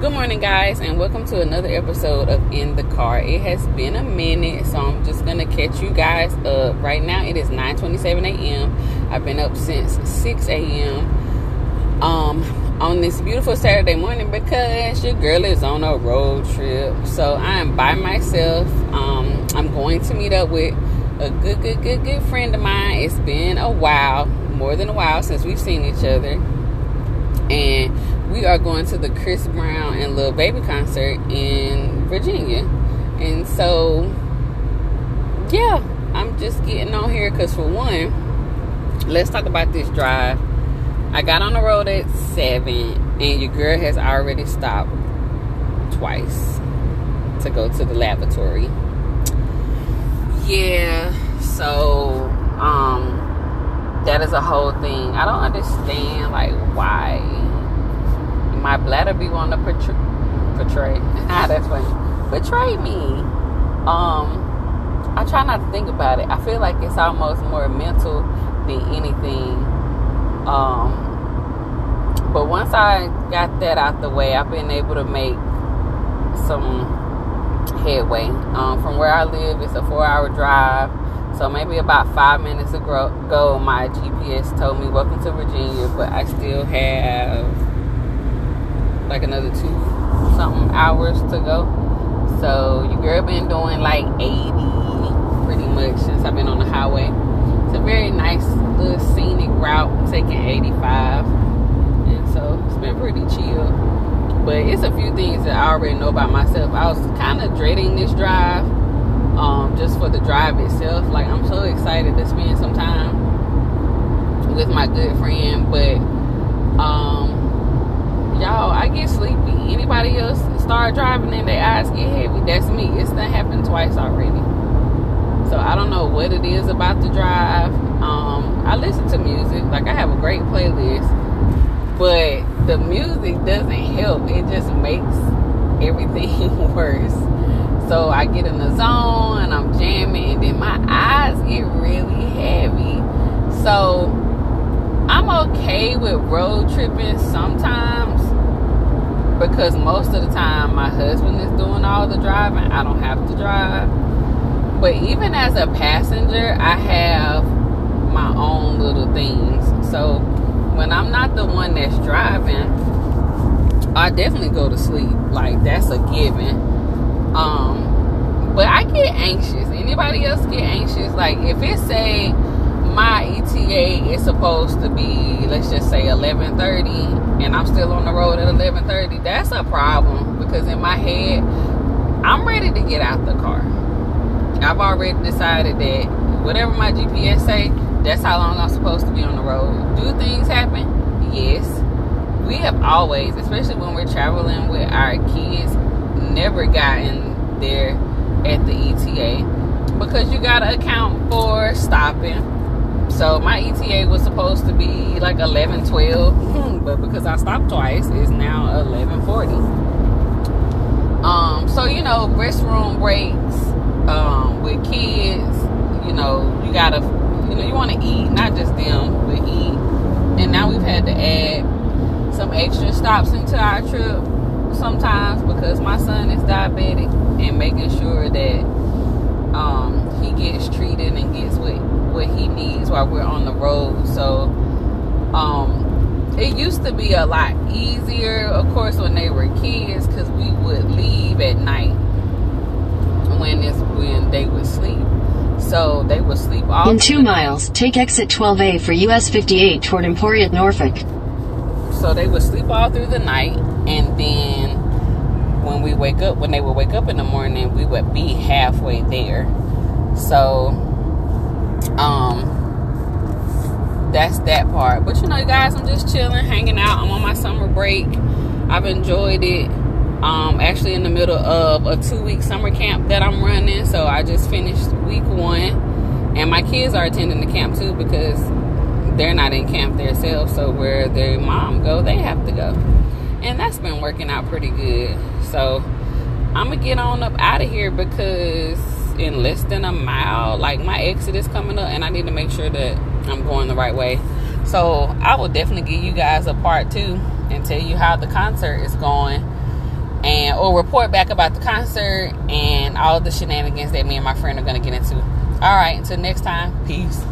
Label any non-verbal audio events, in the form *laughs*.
Good morning, guys, and welcome to another episode of In the Car. It has been a minute, so I'm just gonna catch you guys up. Right now, it is 9:27 a.m. I've been up since 6 a.m. Um, on this beautiful Saturday morning because your girl is on a road trip. So I am by myself. Um, I'm going to meet up with a good, good, good, good friend of mine. It's been a while, more than a while since we've seen each other, and we are going to the Chris Brown and Lil Baby concert in Virginia. And so, yeah, I'm just getting on here because, for one, let's talk about this drive. I got on the road at 7, and your girl has already stopped twice to go to the lavatory. Yeah, so, um, that is a whole thing. I don't understand, like, why my bladder be wanting to portray, *laughs* portray. That's funny. Betray me. Um, I try not to think about it. I feel like it's almost more mental than anything. Um, but once I got that out the way, I've been able to make some headway. Um, from where I live, it's a four-hour drive. So maybe about five minutes ago, my GPS told me welcome to Virginia, but I still have like another two something hours to go. So your girl been doing like 80 pretty much since I've been on the highway. It's a very nice little scenic route taking 85. And so it's been pretty chill. But it's a few things that I already know about myself. I was kind of dreading this drive um, just for the drive itself. Like I'm so excited to spend some time with my good friend. But um, y'all, I get sleepy. Anybody else start driving and their eyes get heavy? That's me. It's done happened twice already. So I don't know what it is about the drive. Um, I listen to music. Like I have a great playlist, but the music doesn't help. It just makes everything *laughs* worse. So I get in the zone and I'm jamming, and then my eyes get really heavy. So I'm okay with road tripping sometimes because most of the time my husband is doing all the driving. I don't have to drive. But even as a passenger, I have my own little things. So when I'm not the one that's driving, I definitely go to sleep. Like that's a given. Um, but I get anxious. Anybody else get anxious? Like if it say ETA is supposed to be, let's just say 11:30, and I'm still on the road at 11:30. That's a problem because in my head, I'm ready to get out the car. I've already decided that whatever my GPS say, that's how long I'm supposed to be on the road. Do things happen? Yes. We have always, especially when we're traveling with our kids, never gotten there at the ETA because you got to account for stopping so my ETA was supposed to be like 11, 12, but because I stopped twice, it's now 11, 40. Um, so you know, restroom breaks um, with kids. You know, you gotta, you know, you want to eat, not just them, but eat. And now we've had to add some extra stops into our trip sometimes because my son is diabetic and making sure that um, he gets treated and gets what what he needs while we're on the road. So um, it used to be a lot easier, of course, when they were kids, because we would leave at night when it's when they would sleep. So they would sleep all in two miles. Take exit 12A for US 58 toward Emporia, Norfolk. So they would sleep all through the night, and then when we wake up, when they would wake up in the morning, we would be halfway there. So um that's that part. But you know guys i'm just chilling hanging out. I'm on my summer break. I've enjoyed it. Um actually in the middle of a two week summer camp that i'm running. So i just finished week one. And my kids are attending the camp too because they're not in camp themselves. So where their mom go they have to go. And that's been working out pretty good. So i'm gonna get on up out of here because in less than a mile. Like my exit is coming up, and I need to make sure that I'm going the right way. So I will definitely give you guys a part two and tell you how the concert is going. And or report back about the concert and all the shenanigans that me and my friend are gonna get into. All right, until next time, peace.